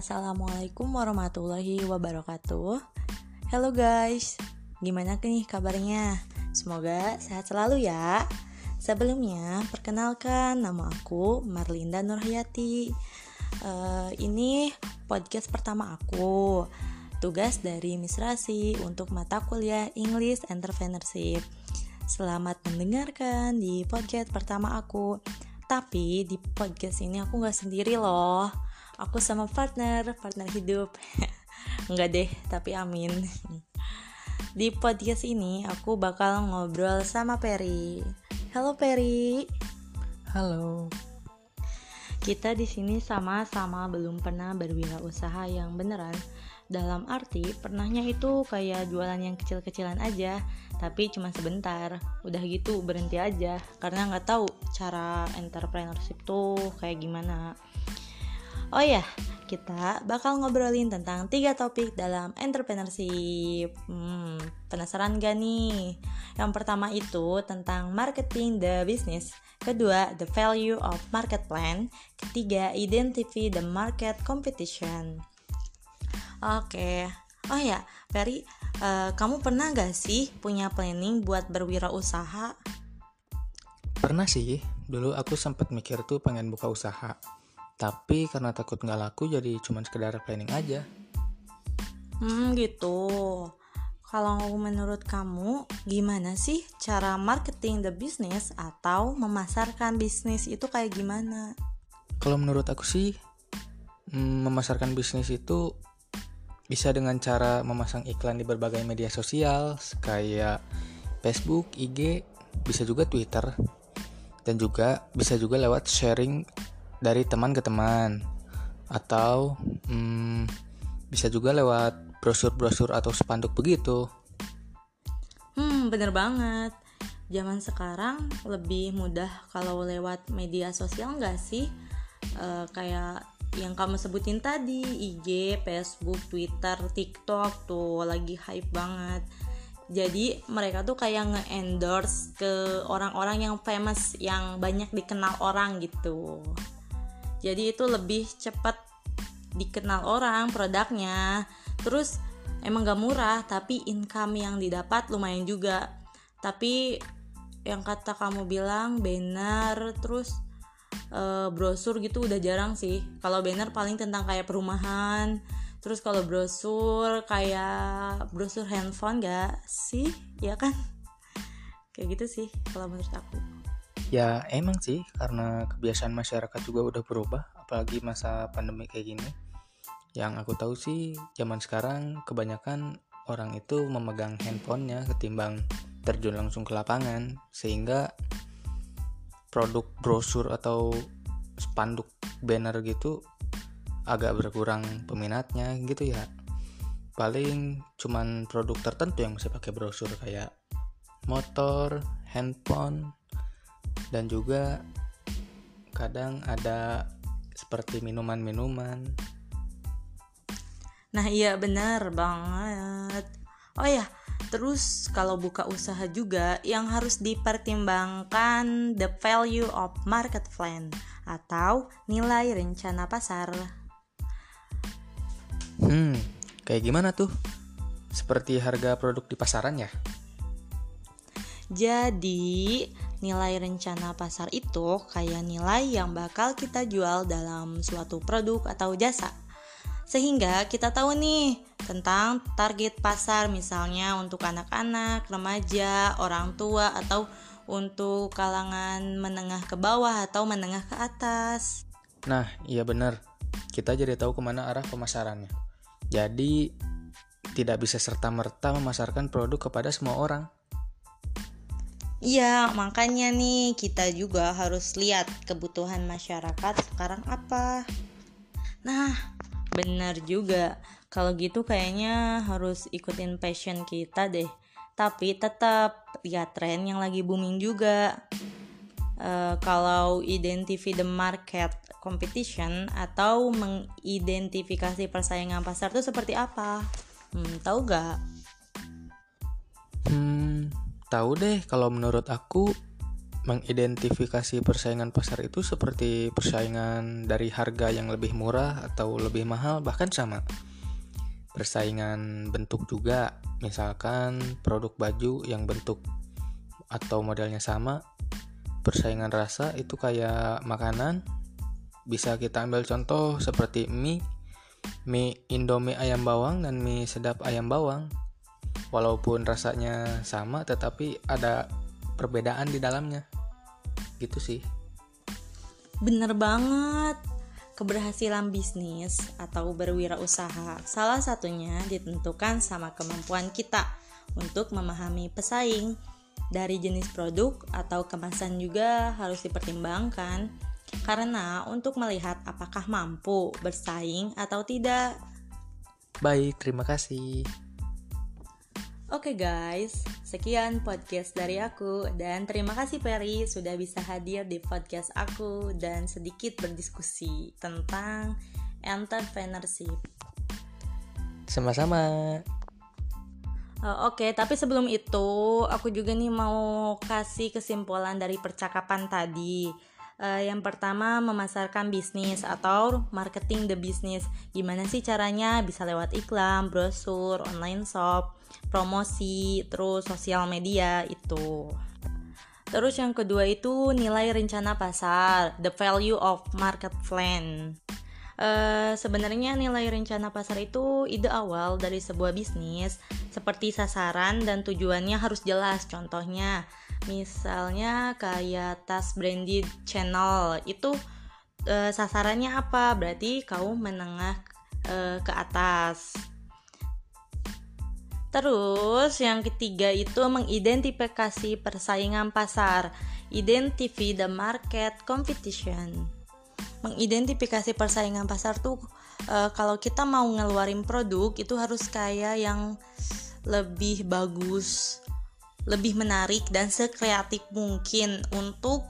Assalamualaikum warahmatullahi wabarakatuh. Halo guys, gimana nih kabarnya? Semoga sehat selalu ya. Sebelumnya, perkenalkan nama aku Marlinda Nurhayati. Uh, ini podcast pertama aku. Tugas dari Misrasi untuk mata kuliah English Entrepreneurship. Selamat mendengarkan di podcast pertama aku. Tapi di podcast ini aku gak sendiri loh aku sama partner partner hidup. Enggak deh tapi amin. Di podcast ini aku bakal ngobrol sama Peri. Halo Peri. Halo. Kita di sini sama-sama belum pernah berwirausaha yang beneran. Dalam arti pernahnya itu kayak jualan yang kecil-kecilan aja tapi cuma sebentar. Udah gitu berhenti aja karena nggak tahu cara entrepreneurship tuh kayak gimana Oh ya, kita bakal ngobrolin tentang tiga topik dalam entrepreneurship. Hmm, penasaran gak nih? Yang pertama itu tentang marketing the business. Kedua, the value of market plan. Ketiga, identify the market competition. Oke, oh ya, Ferry, uh, kamu pernah gak sih punya planning buat berwirausaha? Pernah sih, dulu aku sempat mikir tuh pengen buka usaha tapi karena takut nggak laku jadi cuma sekedar planning aja. Hmm gitu. Kalau menurut kamu gimana sih cara marketing the business atau memasarkan bisnis itu kayak gimana? Kalau menurut aku sih hmm, memasarkan bisnis itu bisa dengan cara memasang iklan di berbagai media sosial kayak Facebook, IG, bisa juga Twitter dan juga bisa juga lewat sharing dari teman ke teman atau hmm, bisa juga lewat brosur-brosur atau spanduk begitu. Hmm, bener banget. Zaman sekarang lebih mudah kalau lewat media sosial nggak sih? E, kayak yang kamu sebutin tadi, IG, Facebook, Twitter, TikTok tuh lagi hype banget. Jadi mereka tuh kayak nge-endorse ke orang-orang yang famous, yang banyak dikenal orang gitu jadi itu lebih cepat dikenal orang produknya. Terus emang gak murah tapi income yang didapat lumayan juga. Tapi yang kata kamu bilang banner terus e, brosur gitu udah jarang sih. Kalau banner paling tentang kayak perumahan terus kalau brosur kayak brosur handphone gak sih? Ya kan? Kayak gitu sih kalau menurut aku Ya emang sih karena kebiasaan masyarakat juga udah berubah apalagi masa pandemi kayak gini. Yang aku tahu sih zaman sekarang kebanyakan orang itu memegang handphonenya ketimbang terjun langsung ke lapangan sehingga produk brosur atau spanduk banner gitu agak berkurang peminatnya gitu ya paling cuman produk tertentu yang bisa pakai brosur kayak motor, handphone, dan juga kadang ada seperti minuman-minuman. Nah, iya benar banget. Oh ya, terus kalau buka usaha juga yang harus dipertimbangkan the value of market plan atau nilai rencana pasar. Hmm, kayak gimana tuh? Seperti harga produk di pasaran ya? Jadi, Nilai rencana pasar itu kayak nilai yang bakal kita jual dalam suatu produk atau jasa. Sehingga kita tahu nih tentang target pasar misalnya untuk anak-anak, remaja, orang tua atau untuk kalangan menengah ke bawah atau menengah ke atas. Nah, iya benar. Kita jadi tahu ke mana arah pemasarannya. Jadi, tidak bisa serta-merta memasarkan produk kepada semua orang. Iya, makanya nih kita juga harus lihat kebutuhan masyarakat sekarang apa. Nah, benar juga. Kalau gitu kayaknya harus ikutin passion kita deh. Tapi tetap lihat tren yang lagi booming juga. Uh, kalau identify the market competition atau mengidentifikasi persaingan pasar itu seperti apa? Hmm, tahu gak? Hmm, tahu deh kalau menurut aku mengidentifikasi persaingan pasar itu seperti persaingan dari harga yang lebih murah atau lebih mahal bahkan sama. Persaingan bentuk juga, misalkan produk baju yang bentuk atau modelnya sama. Persaingan rasa itu kayak makanan. Bisa kita ambil contoh seperti mie, mie Indomie ayam bawang dan mie sedap ayam bawang. Walaupun rasanya sama tetapi ada perbedaan di dalamnya. Gitu sih. Bener banget. Keberhasilan bisnis atau berwirausaha salah satunya ditentukan sama kemampuan kita untuk memahami pesaing. Dari jenis produk atau kemasan juga harus dipertimbangkan. Karena untuk melihat apakah mampu bersaing atau tidak. Baik, terima kasih. Oke okay guys, sekian podcast dari aku dan terima kasih Perry sudah bisa hadir di podcast aku dan sedikit berdiskusi tentang entrepreneurship. Sama-sama. Uh, Oke, okay, tapi sebelum itu aku juga nih mau kasih kesimpulan dari percakapan tadi. Uh, yang pertama memasarkan bisnis atau marketing the business. Gimana sih caranya? Bisa lewat iklan, brosur, online shop promosi, terus sosial media itu. Terus yang kedua itu nilai rencana pasar, the value of market plan. Uh, sebenarnya nilai rencana pasar itu ide awal dari sebuah bisnis seperti sasaran dan tujuannya harus jelas contohnya misalnya kayak tas branded channel itu uh, sasarannya apa berarti kaum menengah uh, ke atas Terus yang ketiga itu mengidentifikasi persaingan pasar. Identify the market competition. Mengidentifikasi persaingan pasar tuh e, kalau kita mau ngeluarin produk itu harus kayak yang lebih bagus, lebih menarik dan sekreatif mungkin untuk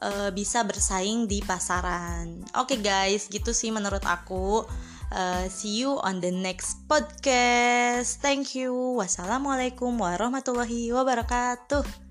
e, bisa bersaing di pasaran. Oke okay guys, gitu sih menurut aku. Uh, see you on the next podcast. Thank you. Wassalamualaikum warahmatullahi wabarakatuh.